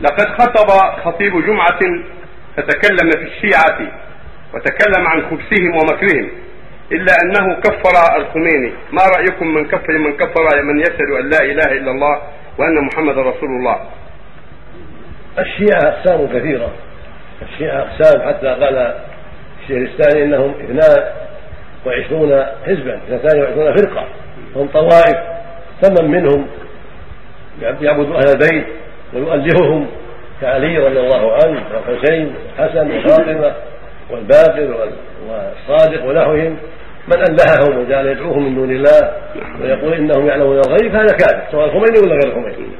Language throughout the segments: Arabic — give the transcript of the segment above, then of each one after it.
لقد خطب خطيب جمعة فتكلم في الشيعة وتكلم عن خبثهم ومكرهم إلا أنه كفر الخميني. ما رأيكم من كفر من كفر من يشهد أن لا إله إلا الله وأن محمد رسول الله؟ الشيعة أقسام كثيرة. الشيعة أقسام حتى قال الشيخ الثاني إنهم اثنان وعشرون حزبا اثنتان وعشرون فرقة. هم طوائف. فمن منهم يعبد أهل البيت ويؤلههم كعلي رضي الله عنه والحسين والحسن وفاطمة والباقر والصادق ونحوهم من ألههم وجعل يدعوهم من دون الله ويقول إنهم يعلمون الغيب هذا كافر سواء الخميني ولا غير الخميني.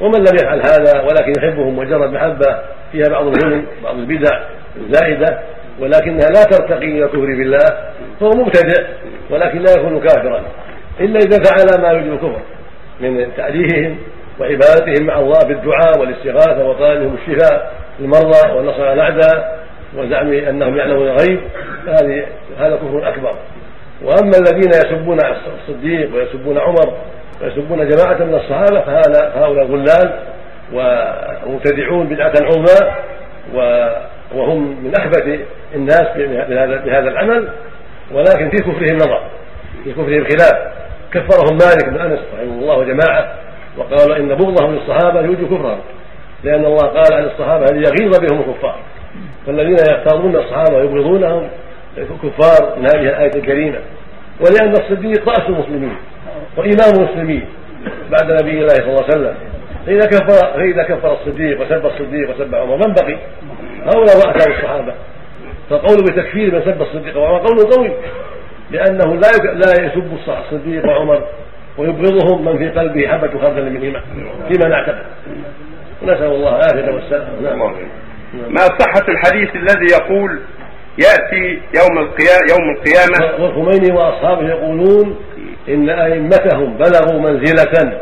ومن لم يفعل هذا ولكن يحبهم مجرد محبة فيها بعض الظلم بعض البدع الزائدة ولكنها لا ترتقي إلى الكفر بالله فهو مبتدع ولكن لا يكون كافرا. إلا إذا فعل ما يوجب الكفر من تأليههم وعبادتهم مع الله بالدعاء والاستغاثة وطلبهم الشفاء للمرضى والنصر على الأعداء وزعم أنهم يعلمون الغيب. هذه هذا كفر أكبر. وأما الذين يسبون الصديق ويسبون عمر ويسبون جماعة من الصحابة فهؤلاء غلال ومبتدعون بدعة عظمى وهم من أخبث الناس بهذا العمل. ولكن في كفرهم نظر في كفرهم خلاف. كفرهم مالك بن أنس رحمه الله وجماعة وقالوا إن بغضهم للصحابة يوجب كفرهم. لأن الله قال عن الصحابة ليغيظ بهم الكفار. فالذين يختارون الصحابة ويبغضونهم كفار من هذه الآية الكريمة. ولأن الصديق رأس المسلمين وإمام المسلمين بعد نبي الله صلى الله عليه وسلم. فإذا كفر فإذا كفر الصديق وسب الصديق وسب عمر من بقي؟ هؤلاء رؤساء الصحابة. فالقول بتكفير من سب الصديق وعمر قول قوي. لأنه لا لا يسب الصديق وعمر ويبغضهم من في قلبه حبة خردل من إيمان فيما نعتقد نسأل الله العافية والسلامة نعم. ما صحة الحديث الذي يقول يأتي يوم القيامة يوم القيامة؟ والخميني وأصحابه يقولون إن أئمتهم بلغوا منزلة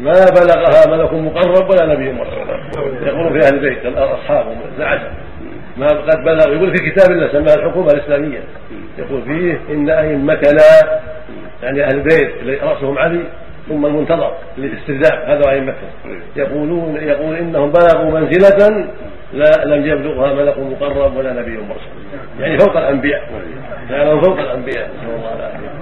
ما بلغها ملك مقرب ولا نبي مرسل. يقولون في أهل البيت أصحابهم العشر ما قد بلغ يقول في كتاب الله سماها الحكومة الإسلامية. يقول فيه إن أئمتنا يعني أهل البيت رأسهم علي ثم المنتظر للاستهزاء. هذا أئمتهم يقولون يقول إنهم بلغوا منزلة لا لم يبلغها ملك مقرب ولا نبي مرسل. يعني فوق الأنبياء. يعني فوق الأنبياء. نسأل الله العافية.